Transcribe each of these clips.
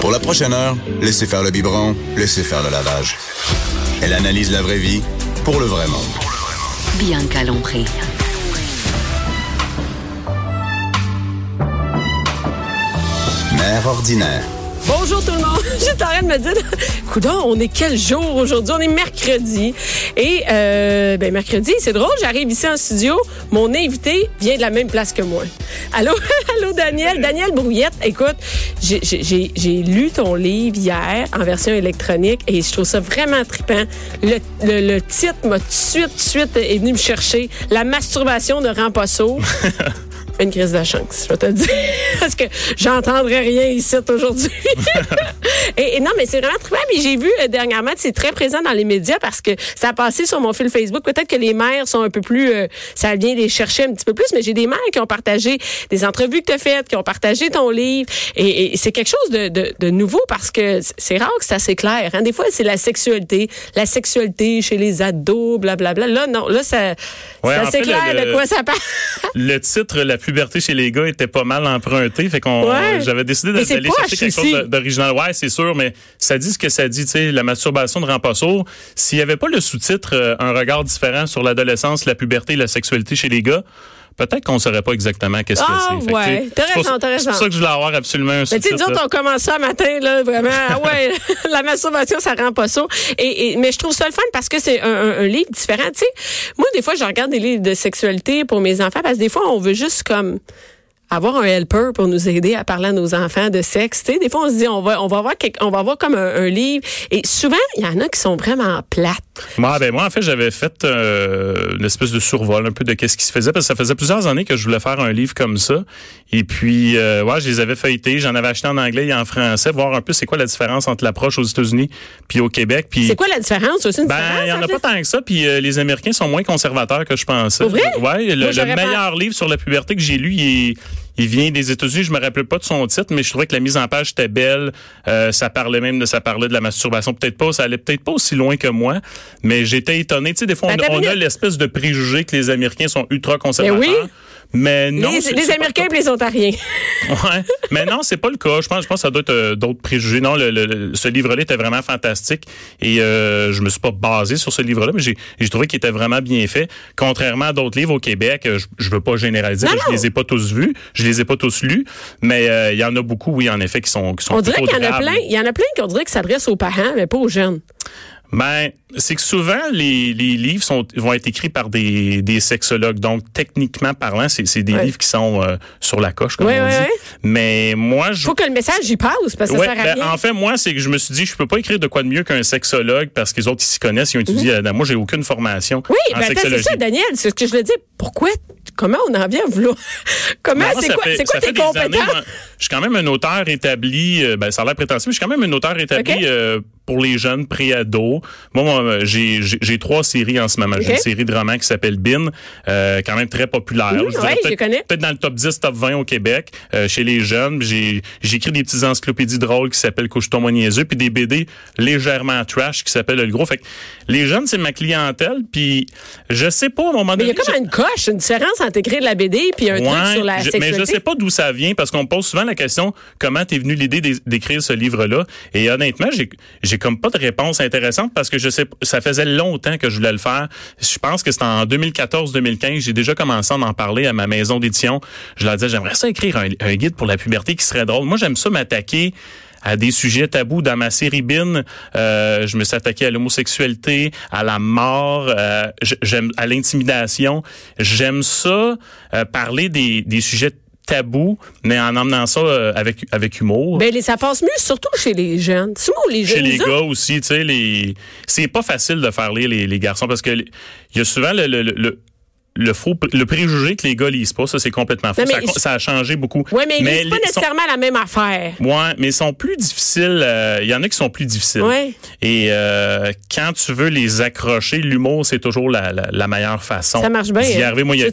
Pour la prochaine heure, laissez faire le biberon, laissez faire le lavage. Elle analyse la vraie vie pour le vrai monde. Bianca Lompré. Mère ordinaire. Bonjour tout le monde. J'étais en train de me dire, coudon, on est quel jour aujourd'hui? On est mercredi. Et euh, ben mercredi, c'est drôle, j'arrive ici en studio, mon invité vient de la même place que moi. Allô, allô Daniel, Daniel Brouillette. Écoute, j'ai lu ton livre hier en version électronique et je trouve ça vraiment trippant. Le, le, le titre m'a tout de suite, tout de suite est venu me chercher. La masturbation ne rend pas sourd. Une crise de chance, je vais te dire. Parce que j'entendrai rien ici aujourd'hui. et, non, mais c'est vraiment très bien. j'ai vu euh, dernièrement, c'est très présent dans les médias parce que ça a passé sur mon fil Facebook. Peut-être que les mères sont un peu plus, euh, ça vient les chercher un petit peu plus, mais j'ai des mères qui ont partagé des entrevues que tu as faites, qui ont partagé ton livre. Et, c'est quelque chose de, de, de, nouveau parce que c'est rare que assez clair. Hein. Des fois, c'est la sexualité, la sexualité chez les ados, blablabla. Là, non, là, ça, c'est assez clair de quoi ça parle. le titre, la puberté chez les gars était pas mal emprunté. Fait qu'on, j'avais décidé d'aller chercher quelque chose d'original. Ouais, c'est sûr, mais ça dit ce que ça dit. Tu sais, la masturbation ne rend pas sourd. S'il y avait pas le sous-titre, euh, un regard différent sur l'adolescence, la puberté, la sexualité chez les gars peut-être qu'on ne saurait pas exactement qu'est-ce que ah, c'est. Ouais, t'as raison, t'as raison. C'est pour ça que je voulais avoir absolument un Mais tu sais, on commence ça matin, là, vraiment. Ah ouais, la masturbation, ça rend pas ça. Et, mais je trouve ça le fun parce que c'est un, livre différent. Tu sais, moi, des fois, je regarde des livres de sexualité pour mes enfants parce que des fois, on veut juste comme avoir un helper pour nous aider à parler à nos enfants de sexe. Tu sais, des fois, on se dit, on va, on va avoir, on va avoir comme un, livre. Et souvent, il y en a qui sont vraiment plates. Moi, ben, moi, en fait, j'avais fait euh, une espèce de survol un peu de qu'est-ce qui se faisait parce que ça faisait plusieurs années que je voulais faire un livre comme ça. Et puis, euh, ouais, je les avais feuilletés. J'en avais acheté en anglais et en français, voir un peu c'est quoi la différence entre l'approche aux États-Unis puis au Québec. Puis, c'est quoi la différence? Aussi? ben, il y en a pas tant que ça. Puis euh, les Américains sont moins conservateurs que je pensais. Vrai? Ouais, le, meilleur livre sur la puberté que j'ai lu, il est il vient des États-Unis. Je me rappelle pas de son titre, mais je trouvais que la mise en page était belle. Euh, ça parlait même de ça parlait de la masturbation. Peut-être pas, ça allait peut-être pas aussi loin que moi, mais j'étais étonné. Tu sais, des fois, on, on a l'espèce de préjugé que les Américains sont ultra conservateurs. oui. Mais non. Les, les Américains et les Ontariens. ouais. Mais non, c'est pas le cas. Je pense, je pense que ça doit être euh, d'autres préjugés. Non, le, ce livre-là était vraiment fantastique et euh, je me suis pas basé sur ce livre-là, mais j'ai trouvé qu'il était vraiment bien fait. Contrairement à d'autres livres au Québec, euh, je, je veux pas généraliser, je les ai pas tous vus, je les ai pas tous lus, mais euh, il y en a beaucoup, oui, en effet, qui sont qui sont On dirait qu'il y en a plein. Il y en a plein qui on dirait que s'adressent aux parents, mais pas aux jeunes. Ben, c'est que souvent les, les livres sont vont être écrits par des, des sexologues. Donc techniquement parlant, c'est, c'est des livres qui sont euh, sur la coche comme on dit. Mais moi je faut que le message y passe parce que ça sert à ben, rien. En fait, moi c'est que je me suis dit je peux pas écrire de quoi de mieux qu'un sexologue parce que les autres ils s'y connaissent, ils ont étudié. Mm-hmm. Moi j'ai aucune formation. Oui, ben, c'est ça Daniel, c'est ce que je le dis. Pourquoi comment on en vient vouloir Comment ben, c'est quoi c'est quoi tes compétences? Je suis quand même un auteur établi euh, ben ça a l'air prétentieux, mais je suis quand même un auteur établi euh, pour les jeunes pré-ados. Moi, j'ai trois séries en ce moment. J'ai une série de romans qui s'appelle Bin, euh, quand même très populaire. Mmh, je connais. Peut-être dans le top 10, top 20 au Québec, euh, chez les jeunes. J'ai écrit des petites encyclopédies drôles qui s'appellent Couche-toi puis des BD légèrement trash qui s'appellent Le Gros. Fait que les jeunes, c'est ma clientèle, puis je sais pas, au moment donné... Mais il y a comme une coche, une différence entre écrire de la BD puis un truc sur la je, sexualité. Mais je sais pas d'où ça vient, parce qu'on me pose souvent la question, comment t'es venu l'idée d'écrire ce livre-là? Et honnêtement, j'ai comme pas de réponse intéressante parce que je sais, ça faisait longtemps que je voulais le faire. Je pense que c'était en 2014-2015. J'ai déjà commencé à en parler à ma maison d'édition. Je leur disais, j'aimerais ça écrire un, guide pour la puberté qui serait drôle. Moi, j'aime ça m'attaquer à des sujets tabous dans ma série Bin. Euh, je me suis attaqué à l'homosexualité, à la mort, euh, j'aime à l'intimidation. J'aime ça euh, parler des, des sujets tabou, mais en emmenant ça euh, avec avec humour. Ben ça passe mieux surtout chez les jeunes. les jeunes. Chez les gars aussi, tu sais, les c'est pas facile de faire lire les, les garçons parce que il y a souvent le, le, le le faux, le préjugé que les gars lisent pas, ça c'est complètement faux. Non, Ça, mais a- je- ça a changé beaucoup. Oui, mais ils lisent pas sont- nécessairement la même affaire. Ouais, mais ils sont plus difficiles. euh, Il y en a qui sont plus difficiles. Ouais. Et euh, quand tu veux les accrocher, l'humour c'est toujours la, la, la meilleure façon. Ça marche bien, d'y arriver. Moi, il y a, Je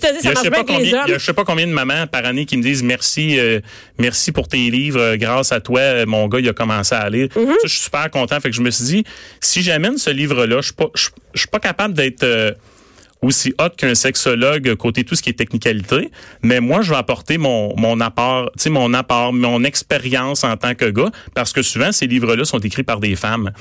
sais pas combien, de mamans par année qui me disent merci, euh, merci pour tes livres. Grâce à toi, mon gars il a commencé à lire. Mm-hmm. Ça, je suis super content. Fait que je me suis dit, si j'amène ce livre-là, je suis pas, je, suis pas capable d'être aussi hot qu'un sexologue côté tout ce qui est technicalité, mais moi je vais apporter mon mon apport, tu sais mon apport, mon expérience en tant que gars parce que souvent ces livres-là sont écrits par des femmes.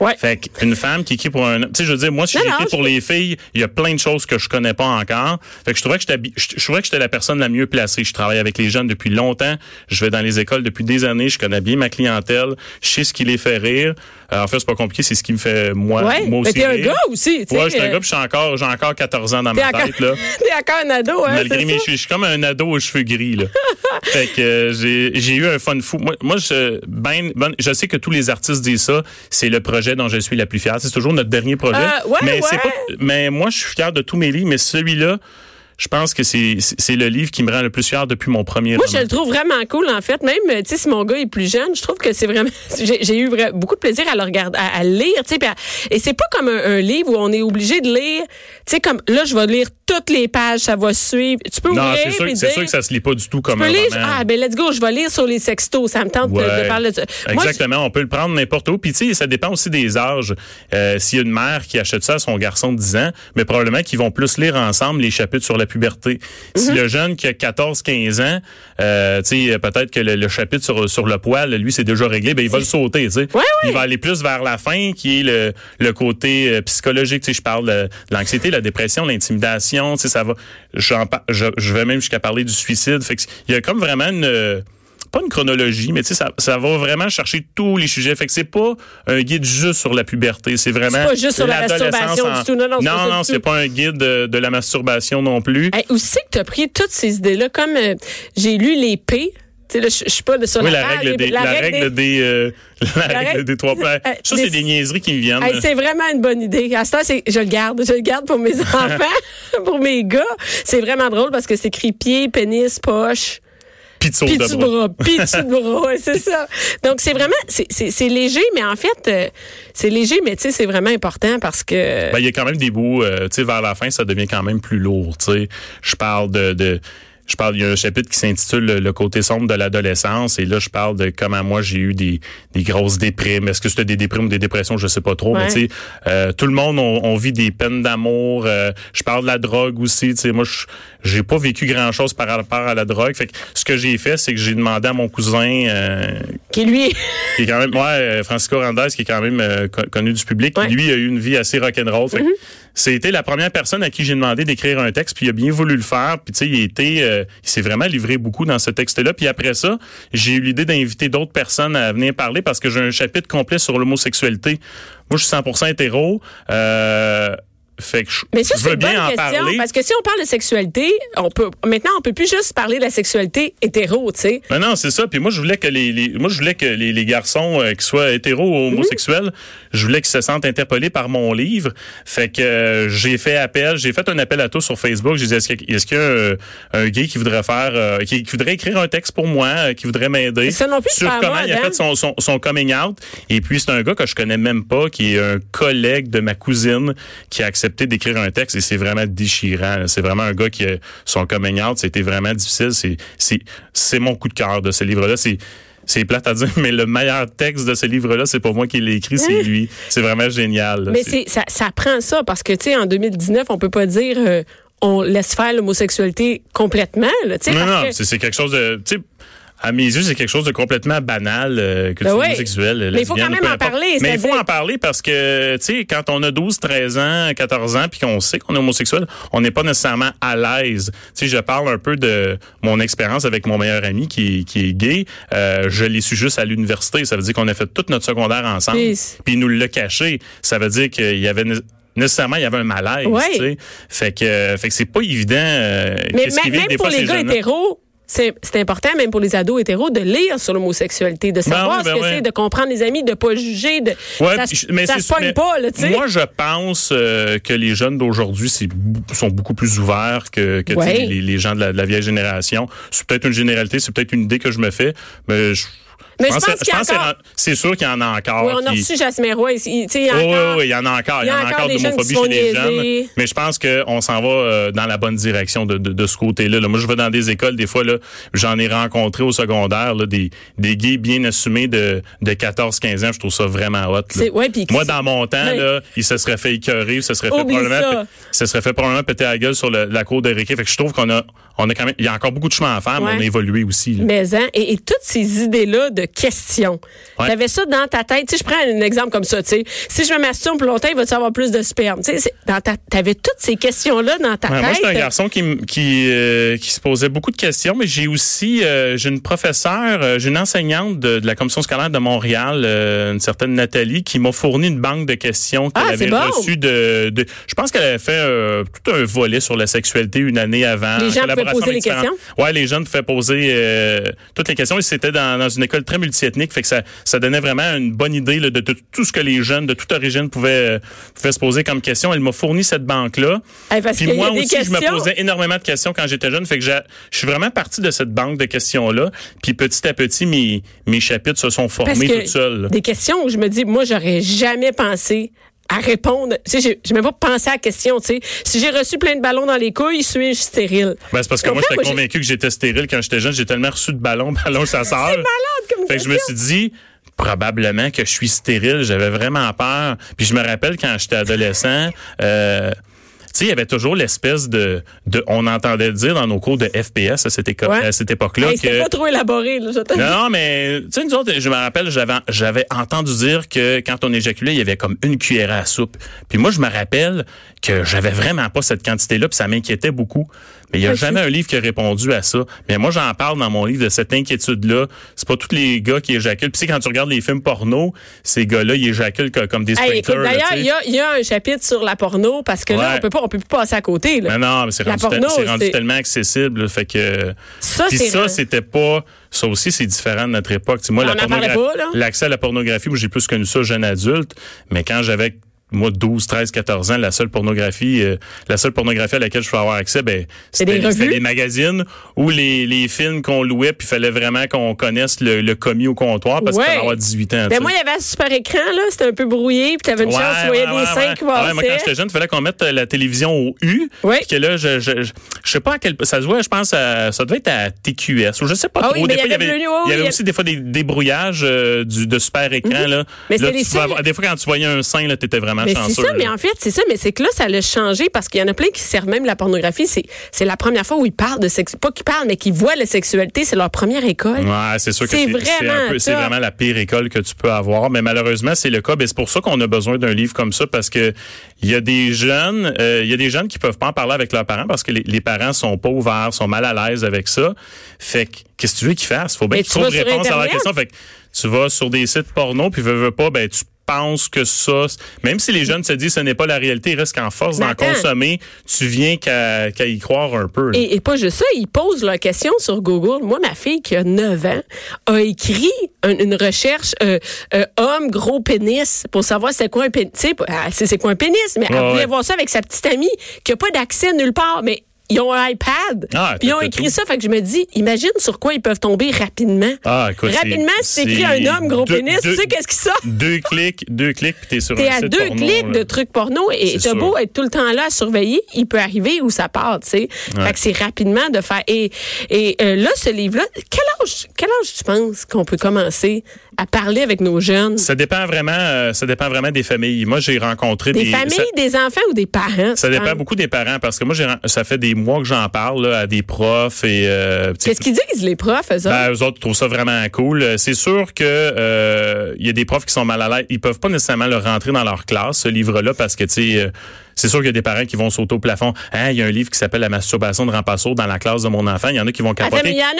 Ouais. Fait qu'une femme qui écrit pour un tu sais je veux dire moi si non, écrit je pour les filles, il y a plein de choses que je connais pas encore. Fait que je trouvais que j'étais je, trouvais que j'étais la personne la mieux placée. Je travaille avec les jeunes depuis longtemps, je vais dans les écoles depuis des années, je connais bien ma clientèle, je sais ce qui les fait rire. Euh, en fait, c'est pas compliqué, c'est ce qui me fait moi Ouais. moi aussi mais t'es un gars aussi, tu sais. Ouais, je suis un euh, gars, puis j'ai encore, j'ai encore 14 ans dans ma encore, tête, là. t'es encore un ado, hein, Malgré mes cheveux, je suis comme un ado aux cheveux gris, là. fait que euh, j'ai, j'ai eu un fun fou. Moi, moi je, ben, ben, je sais que tous les artistes disent ça. C'est le projet dont je suis la plus fière. C'est toujours notre dernier projet. Euh, ouais, mais c'est ouais. pas, mais moi, je suis fier de tous mes livres, mais celui-là, je pense que c'est, le livre qui me rend le plus fier depuis mon premier Moi, roman. je le trouve vraiment cool, en fait. Même, tu sais, si mon gars est plus jeune, je trouve que c'est vraiment. J'ai eu beaucoup de plaisir à le regarder, à, à le lire, tu sais. à- Et c'est pas comme un, un livre où on est obligé de lire. Tu sais, comme là, je vais lire toutes les pages, ça va suivre. Tu peux Non, ouvrir c'est sûr, dire, sûr que ça se lit pas du tout comme un lire, roman. ah, ben let's go, je vais lire sur les sextos. Ça me tente de- parler de ça. Moi, je- Exactement, on peut le prendre n'importe où. Puis tu sais, ça dépend aussi des âges. Euh, S'il y a une mère qui achète ça à son garçon de 10 ans, mais probablement qu'ils vont plus lire ensemble les chapitres sur la puberté. Si Mhm. le jeune qui a 14-15 ans, euh, tu sais, peut-être que le, le chapitre sur, sur le poil, lui, c'est déjà réglé, ben il va le sauter, tu sais. Ouais, Il va aller plus vers la fin, qui est le, le côté euh, psychologique. Je parle de, de l'anxiété, la dépression, l'intimidation, ça va. Je, je vais même jusqu'à parler du suicide. Fait que il y a comme vraiment une pas une chronologie, mais tu sais, ça, ça va vraiment chercher tous les sujets. Fait que c'est pas un guide juste sur la puberté, c'est vraiment. C'est pas juste sur la masturbation en- du tout. Non, non, c'est pas ça non, du c'est pas un guide de, de la masturbation non plus. Hey, où c'est que tu as pris toutes ces idées-là? Comme euh, j'ai lu les P, tu sais, je suis pas de sur Oui, la, la règle des, la règle des, euh, la La règle des trois plans. Euh, Ça, des- c'est des niaiseries qui me viennent. Hey, c'est vraiment une bonne idée. À ce temps, je le garde. Je le garde pour mes enfants, pour mes gars. C'est vraiment drôle parce que c'est écrit pied, pénis, poche, Pizza pis de bras. de bras. Ouais, c'est ça. Donc, c'est vraiment, c'est- léger, mais en fait, euh, c'est léger, mais tu sais, c'est vraiment important parce que... Ben, il y a quand même des bouts, euh, tu sais, vers la fin, ça devient quand même plus lourd, tu sais. Je parle de, de je parle, il y a un chapitre qui s'intitule le, côté sombre de l'adolescence et là, je parle de comment moi j'ai eu des, des grosses déprimes. Est-ce que c'était des déprimes ou des dépressions, je sais pas trop, Ouais. mais tu sais, euh, tout le monde, on, on vit des peines d'amour. euh, je parle de la drogue aussi, tu sais, moi, je- j'ai pas vécu grand-chose par rapport à la drogue. Fait que ce que j'ai fait, c'est que j'ai demandé à mon cousin, euh, Qui, lui, qui est quand même, ouais, euh, Francisco Randez, qui est quand même euh, co- connu du public, qui, Ouais. lui a eu une vie assez rock'n'roll. C'était la première personne à qui j'ai demandé d'écrire un texte, puis il a bien voulu le faire. Puis tu sais, il euh, il s'est vraiment livré beaucoup dans ce texte-là. Puis après ça, j'ai eu l'idée d'inviter d'autres personnes à venir parler parce que j'ai un chapitre complet sur l'homosexualité. Moi, je suis 100% hétéro. Euh, fait que je, Mais ça, c'est une bonne question. parler. Parce que si on parle de sexualité, on peut maintenant, on peut plus juste parler de la sexualité hétéro, tu sais. Ben non, c'est ça. Puis moi, je voulais que les, les- moi, je voulais que les, les garçons euh, qui soient hétéros ou homosexuels, je voulais qu'ils se sentent interpellés par mon livre. Fait que euh, j'ai fait appel, j'ai fait un appel à tous sur Facebook. J'ai dit est-ce qu'il y a, est-ce qu'il y a un, un gay qui voudrait faire, euh, qui, qui voudrait écrire un texte pour moi, euh, qui voudrait m'aider Ça non plus, c'est sur comment mode, il a hein? fait son, son, son coming out. Et puis c'est un gars que je connais même pas, qui est un collègue de ma cousine, qui a accepté d'écrire un texte et c'est vraiment déchirant. C'est vraiment un gars qui a son coming out, c'était vraiment difficile. C'est c'est c'est mon coup de cœur de ce livre-là. C'est c'est plate à dire, mais le meilleur texte de ce livre-là, c'est pas moi qui l'ai écrit, c'est lui. C'est vraiment génial. là. Mais C'est- ça, ça prend ça parce que tu sais en 2019, on peut pas dire euh, on laisse faire l'homosexualité complètement, là, non, non, que- c'est c'est quelque chose de, tu sais, à mes yeux, c'est quelque chose de complètement banal euh, que Ben homosexuel. Mais il faut quand même en parler, Mais il faut en parler parce que, tu sais, quand on a 12, 13 ans, 14 ans, puis qu'on sait qu'on est homosexuel, on n'est pas nécessairement à l'aise. Tu sais, je parle un peu de mon expérience avec mon meilleur ami qui, qui est gay. Euh, je l'ai su juste à l'université. Ça veut dire qu'on a fait toute notre secondaire ensemble. Puis- il nous l'a caché. Ça veut dire qu'il y avait né- nécessairement il y avait un malaise. Ouais. tu sais. Fait que, fait que c'est pas évident. euh, mais même, même pour les gars hétéros, c'est important, même pour les ados hétéros, de lire sur l'homosexualité, de savoir oui, ben ce que oui. c'est, de comprendre les amis, de pas juger, de Ouais, ça, mais ça se pogne pas, là, tu sais. Moi, je pense euh, que les jeunes d'aujourd'hui sont beaucoup plus ouverts que, que Ouais. les, les gens de la, de la vieille génération. C'est peut-être une généralité, c'est peut-être une idée que je me fais, mais je, Mais je que- pense qu'il y a c'est encore- ren- c'est sûr qu'il y en a encore. Oui, on a reçu Jasmin Roy. il y a Oui, encore- oui, il y en a encore. Il y en a encore d'homophobie chez les jeunes. Mais je pense qu'on s'en va euh, dans la bonne direction de, de, de ce côté-là. là. Moi, je vais dans des écoles, des fois, là, j'en ai rencontré au secondaire, là, des, des gays bien assumés de, de 14-15 ans. Je trouve ça vraiment hot. là. Ouais, puis- Moi, dans mon temps, Ouais. là, il se serait fait écœurer, se serait fait probablement, ça. se serait fait probablement péter la gueule sur le- la cour de récré. Fait que je trouve qu'on a, on a quand même, il y a encore beaucoup de chemin à faire, mais on a évolué aussi. là. Mais hein, et, et toutes ces idées-là de questions. Ouais. Tu avais ça dans ta tête. Tu sais, je prends un exemple comme ça. Tu sais, si je me masturbe plus longtemps, il va-tu avoir plus de sperme? Tu sais, dans ta, toutes ces questions-là dans ta Ouais, tête. moi, j'étais un garçon qui, qui, euh, qui se posait beaucoup de questions, mais j'ai aussi, euh, j'ai une professeure, euh, j'ai une enseignante de, de la commission scolaire de Montréal, euh, une certaine Nathalie, qui m'a fourni une banque de questions qu'elle Ah, avait bon. reçues de, de- je pense qu'elle avait fait euh, tout un volet sur la sexualité une année avant. Les gens poser les différents- Ouais, les jeunes pouvaient poser euh, toutes les questions et c'était dans, dans une école très multiethnique, fait que ça, ça donnait vraiment une bonne idée là, de, de tout ce que les jeunes de toute origine pouvaient, euh, pouvaient se poser comme question. Elle m'a fourni cette banque-là. Hey, parce Puis moi aussi, je me questions. posais énormément de questions quand j'étais jeune. Fait que j'ai- je suis vraiment parti de cette banque de questions-là. Puis petit à petit, mes, mes chapitres se sont formés tout seuls. des questions où je me dis, moi, j'aurais jamais pensé à répondre. Tu sais, j'ai- même pas pensé à la question, tu sais. Si j'ai reçu plein de ballons dans les couilles, suis-je stérile? Ben, c'est parce que moi, j'étais convaincu que j'étais stérile quand j'étais jeune. J'ai tellement reçu de ballons, ballons chasseurs. malade comme Fait que je me suis dit, probablement que je suis stérile. J'avais vraiment peur. Puis je me rappelle quand j'étais adolescent, euh, sais, il y avait toujours l'espèce de, de, on entendait dire dans nos cours de FPS à cette, éco- Ouais. à cette époque-là Hey, que pas trop élaboré, là, je te dis. Non, mais tu sais, nous autres, je me rappelle, j'avais j'avais entendu dire que quand on éjaculait, il y avait comme une cuillère à soupe. Puis moi, je me rappelle que j'avais vraiment pas cette quantité-là, puis ça m'inquiétait beaucoup. Mais il y a jamais un livre qui a répondu à ça. Mais moi, j'en parle dans mon livre de cette inquiétude-là. C'est pas tous les gars qui éjaculent. Puis tu sais, quand tu regardes les films porno, ces gars-là, ils éjaculent co- comme des Hey, sprinklers. d'ailleurs, il y a, y a un chapitre sur la porno parce que là, on peut pas, on peut plus passer à côté. Là. Mais non, mais c'est rendu, porno, te- c'est rendu c'est- tellement accessible. là, fait que Ça, ça, c'était pas. Ça aussi, c'est différent de notre époque. Tu sais, moi, la l'accès à la pornographie, moi, j'ai plus connu ça jeune adulte. Mais quand j'avais moi 12, 13, 14 ans, la seule pornographie, euh, la seule pornographie à laquelle je pouvais avoir accès, ben c'était les magazines ou les, les films qu'on louait, puis il fallait vraiment qu'on connaisse le, le commis au comptoir parce qu'il Ouais. fallait avoir 18 ans. Ben moi, il y avait un super écran, là. C'était un peu brouillé, puis t'avais une chance, tu voyais des seins qui Ouais, moi, quand j'étais jeune, il fallait qu'on mette euh, la télévision au U. Ouais. Puis que là, je, je, je, je sais pas à quel, ça se voit, je pense, à, ça devait être à TQS, ou je sais pas Ah trop. oui, mais des il y avait il y il aussi des fois des débrouillages euh, du, de super écran, là. Mhm. Mais là, c'est les tu des fois, quand tu voyais un sein, là, t'étais vraiment Mais chanceux. c'est ça, là. mais en fait, c'est ça, mais c'est que là, ça l'a changé parce qu'il y en a plein qui servent même la pornographie. C'est, c'est la première fois où ils parlent de sexe, pas qu'ils parlent, mais qu'ils voient la sexualité. C'est leur première école. Ouais, c'est sûr que C'est vraiment un peu- c'est vraiment la pire école que tu peux avoir, mais malheureusement c'est le cas. Ben, c'est pour ça qu'on a besoin d'un livre comme ça parce que il y a des jeunes, euh, il y a des jeunes qui peuvent pas en parler avec leurs parents parce que les, les parents sont pas ouverts, sont mal à l'aise avec ça. Fait que qu'est-ce que tu veux qu'ils fassent? Faut bien qu'ils trouvent réponse à la question. Fait que tu vas sur des sites porno puis veux, veux pas, ben tu penses que ça, même si les jeunes se disent ce n'est pas la réalité, il reste qu'en force d'en consommer, tu viens qu'à y croire un peu. Et, et pas juste ça, ils posent leurs questions sur Google. Moi, ma fille qui a 9 ans a écrit un- une recherche euh, euh, homme gros pénis pour savoir c'est quoi un pénis. C'est quoi un pénis, mais elle voulait ouais. voir ça avec sa petite amie qui a pas d'accès nulle part. Mais ils ont un iPad. Ah, puis ils ont écrit tout. ça. Fait que je me dis, imagine sur quoi ils peuvent tomber rapidement. Ah, écoute, c'est- rapidement, c'est un homme gros deux- pénis, tu sais qu'est-ce qui sort? deux clics, deux clics, puis t'es sur T'es un à deux porno, clics là. de trucs porno et t'as beau être tout le temps là à surveiller, il peut arriver où ça part, tu sais. Fait que c'est rapidement de faire. Et, et euh, là, ce livre-là, quel âge, quel âge tu penses qu'on peut commencer à parler avec nos jeunes? Ça dépend vraiment, euh, ça dépend vraiment des familles. Moi, j'ai rencontré Des des, familles, ça, des enfants ou des parents? ça dépend beaucoup des parents parce que moi, ça fait des mois que j'en parle là, à des profs et euh, Qu'est-ce qu'ils disent, les profs, eux autres? ben, eux autres trouvent ça vraiment cool. C'est sûr que euh, il y a des profs qui sont mal à l'aise. Ils peuvent pas nécessairement le rentrer dans leur classe, ce livre-là, parce que tu sais, euh, c'est sûr qu'il y a des parents qui vont sauter au plafond. Hein, il y a un livre qui s'appelle La masturbation de Rampasso dans la classe de mon enfant. Il y en a qui vont capoter.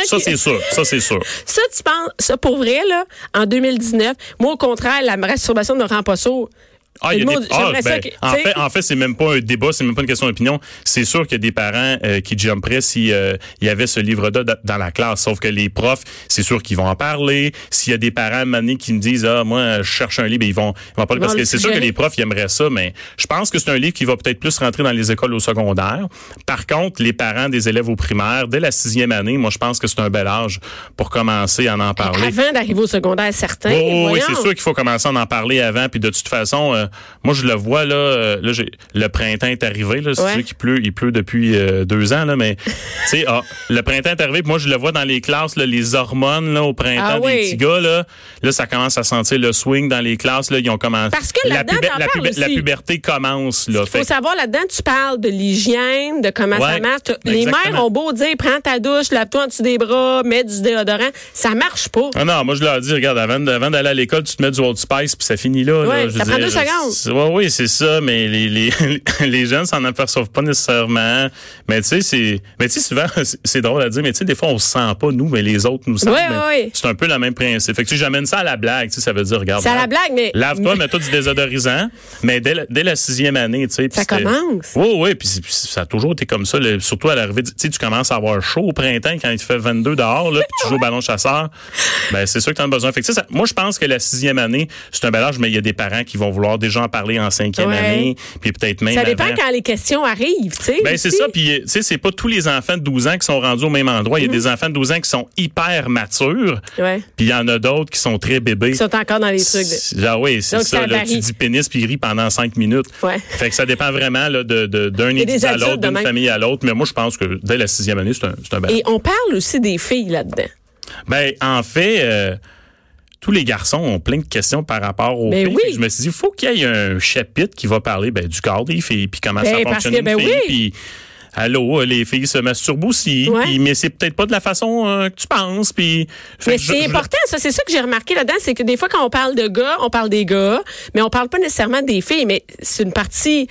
ça, qui- c'est sûr. Ça, c'est sûr. Ça, tu penses, ça pour vrai, là, en 2019, moi, au contraire, la masturbation pas sourd. Ah, il y a des- ah, ben, que- en, fait, en fait, c'est même pas un débat, c'est même pas une question d'opinion. C'est sûr qu'il y a des parents euh, qui jumperaient si euh, il y avait ce livre-là da- dans la classe. Sauf que les profs, c'est sûr qu'ils vont en parler. S'il y a des parents manés qui me disent ah moi je cherche un livre, ils vont ils vont en parler Ils parce que c'est sûr que les profs ils aimeraient ça, mais je pense que c'est un livre qui va peut-être plus rentrer dans les écoles au secondaire. Par contre, les parents des élèves au primaire, dès la sixième année, moi je pense que c'est un bel âge pour commencer à en parler. Avant d'arriver au secondaire, certain. Oh, oui, c'est sûr qu'il faut commencer à en parler avant. Puis de toute façon, euh, moi je le vois là. euh, là, j'ai- le printemps est arrivé. Là, c'est Ouais. sûr qu'il pleut, il pleut depuis euh, deux ans là, mais tu sais, ah, le printemps est arrivé. Puis moi je le vois dans les classes, là, les hormones là au printemps Ah des oui. petits gars là. Là, ça commence à sentir le swing dans les classes. Là, ils ont commencé. Parce que la, t'en la, la puberté commence là. Il faut savoir là-dedans, tu parles de l'hygiène, de comment ça marche. Les exactement. mères ont beau dire prends ta douche, lave-toi en dessous des bras, mets du déodorant, ça marche pas. Ah non, moi je leur dis, regarde, avant, d'aller à l'école, tu te mets du Old Spice puis ça finit là. Ouais, là. Je ça prend dire, deux secondes. Ouais, oui, c'est ça, mais les, les, les jeunes s'en aperçoivent pas nécessairement. Mais tu sais, c'est, mais tu sais, souvent, c'est- drôle à dire, mais tu sais, des fois, on se sent pas, nous, mais les autres nous sentent. Ouais, ouais. C'est un peu le même principe. Fait que tu j'amène ça à la blague, tu sais, ça veut dire, regarde. C'est à la blague, mais- Lave-toi, mets-toi du désodorisant, mais dès la, dès la sixième année, tu sais. Ça commence. Oui, oui, puis ça a toujours été comme ça, surtout à l'arrivée, tu sais, tu commences à avoir chaud au printemps quand il fait 22 dehors, là, puis tu joues au ballon chasseur, ben c'est sûr que tu as besoin. Fait que ça- moi, je pense que la sixième année, c'est un bel âge, mais il y a des parents qui vont vouloir déjà en parler en cinquième Ouais. année, puis peut-être même Ça dépend avant. quand les questions arrivent, tu sais. Ben c'est ça, puis tu sais c'est pas tous les enfants de 12 ans qui sont rendus au même endroit. Il Mm-hmm. y a des enfants de 12 ans qui sont hyper matures, Ouais. puis il y en a d'autres qui sont très bébés. Ils sont encore dans les trucs. de- Ah oui, c'est ça. ça là, tu dis pénis puis il rit pendant cinq minutes. Ouais. Fait que ça dépend vraiment là, de, de- d'un individu à l'autre, d'une famille à l'autre. Mais moi, je pense que dès la sixième année, c'est un, c'est un bel Et on parle aussi des filles là-dedans. Ben, en fait, euh, tous les garçons ont plein de questions par rapport aux Ben filles. oui. Je me suis dit, il faut qu'il y ait un chapitre qui va parler ben, du corps des filles, puis comment Ben, ça fonctionne que, une ben fille, oui. puis allô, euh, les filles se masturbent aussi, Ouais. mais c'est peut-être pas de la façon euh, que tu penses. Puis, Mais c'est important, ça. C'est ça que j'ai remarqué là-dedans, c'est que des fois, quand on parle de gars, on parle des gars, mais on parle pas nécessairement des filles, mais c'est une partie,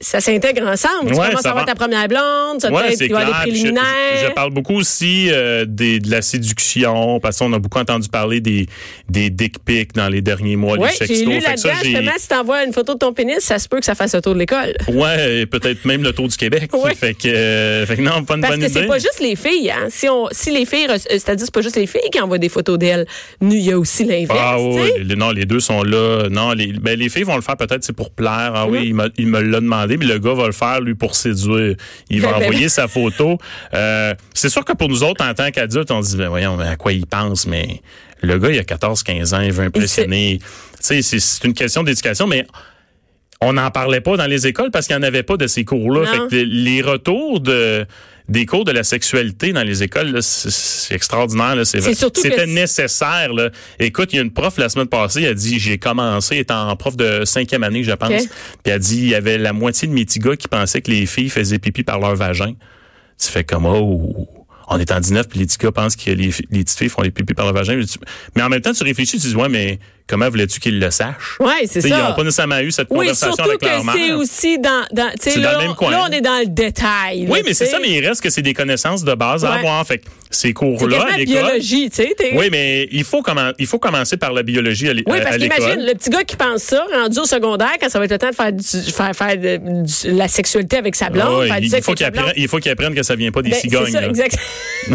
ça s'intègre ensemble. tu Ouais, commences à avoir ta première blonde, ça Ouais, tu vas je- préliminaires. Je, je parle beaucoup aussi euh, des, de la séduction, parce qu'on a beaucoup entendu parler des, des dick pics dans les derniers mois, Oui, les sextos. j'ai lu que là-dedans, justement, si t'envoies une photo de ton pénis, ça se peut que ça fasse le tour de l'école. Ouais, et peut-être même le tour du Québec. Ouais. Fait, que, euh, fait que non, pas une Parce bonne que idée. c'est pas juste les filles, hein. Si on, si les filles, euh, c'est-à-dire c'est pas juste les filles qui envoient des photos d'elles. Nous, il y a aussi l'inverse, Ah oui, non, les deux sont là. Non, les, ben, les filles vont le faire peut-être c'est pour plaire. Ah Mm. oui, il me l'a demandé, mais le gars va le faire lui pour séduire. Il va Ben, ben, envoyer sa photo. Euh, c'est sûr que pour nous autres, en tant qu'adultes, on se dit, ben voyons, à quoi il pense, mais le gars, il a 14, 15 ans, il veut impressionner. Tu sais, c'est, une question d'éducation, mais on n'en parlait pas dans les écoles parce qu'il n'y en avait pas de ces cours-là. Fait que les retours de des cours de la sexualité dans les écoles, là, c'est, extraordinaire. Là, c'est C'est vrai. surtout que C'était nécessaire. Là. Écoute, il y a une prof la semaine passée, elle a dit, j'ai commencé étant prof de cinquième année, je pense. Puis elle a dit, il y avait la moitié de mes petits gars qui pensaient que les filles faisaient pipi par leur vagin. Tu fais comme, oh, on est en 19, puis les petits gars pensent que les, les petites filles font les pipis par leur vagin. Mais en même temps, tu réfléchis, tu dis, ouais, mais comment voulais-tu qu'ils le sachent? Ouais, c'est sais, Ils ça. n'ont pas nécessairement eu cette Oui, conversation avec leur mère. c'est aussi dans, dans C'est dans là, le même coin. là, on est dans le détail. Oui, là, mais c'est ça, mais il reste que c'est des connaissances de base à Ouais. avoir. Fait ces cours-là, à la l'école. biologie, tu sais. Oui, mais il faut, commen- il faut commencer par la biologie à l'é- Oui, parce l'école. qu'imagine, le petit gars qui pense ça, rendu au secondaire, quand ça va être le temps de faire, du, faire, faire de- du- la sexualité avec sa blonde, ouais, faire il, faut qu'il apprenne, il faut qu'il apprenne que ça vient pas des Ben, cigognes. C'est ça, exact.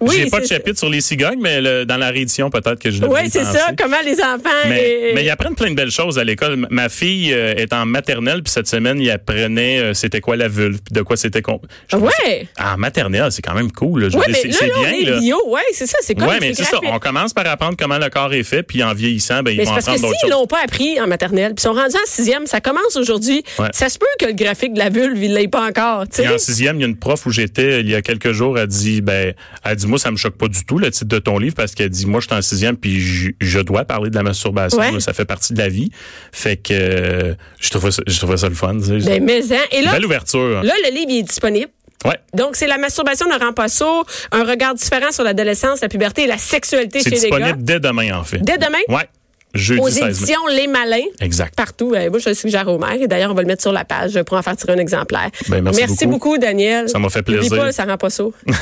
oui, J'ai pas de chapitre sur les cigognes, mais le- dans la réédition, peut-être que je Oui, c'est ça. Comment les enfants. Mais, et- mais ils apprennent plein de belles choses à l'école. Ma- fille euh, est en maternelle, puis cette semaine, il apprenait euh, c'était quoi la vulve, puis de quoi c'était... con- Ouais. Ah, en maternelle, c'est quand même cool. là. Je mais c'est là, on bien. est là. bio. Oui, c'est ça. C'est comme Oui, mais c'est ça. On commence par apprendre comment le corps est fait, puis en vieillissant, ben, ils Mais vont c'est parce que apprendre d'autres s'ils choses. l'ont pas appris en maternelle, puis sont rendus en sixième, ça commence aujourd'hui. Ouais. Ça se peut que le graphique de la vulve, il l'ait pas encore. tu sais. Puis en sixième, il y a une prof où j'étais il y a quelques jours, elle dit, ben, elle dit, moi, ça me choque pas du tout, le titre de ton livre, parce qu'elle dit, moi, je suis en sixième, puis je, je dois parler de la masturbation, Ouais. là, ça fait partie de la vie. Fait que, euh, je trouvais ça, je trouvais ça le fun. Ben, mais, hein. Et là, Belle ouverture. là, le livre il est disponible. Ouais. Donc, c'est La masturbation ne rend pas sourd, un regard différent sur l'adolescence, la puberté et la sexualité C'est chez les gars. disponible dès demain, en fait. Dès demain, Ouais. Jeudi aux 16 mai. éditions Les Malins. Exact. Partout. Euh, moi, je le suggère au maire. Et d'ailleurs, on va le mettre sur la page pour en faire tirer un exemplaire. Ben, merci beaucoup. beaucoup, Daniel. Ça m'a fait plaisir. pas, ça rend pas sourd.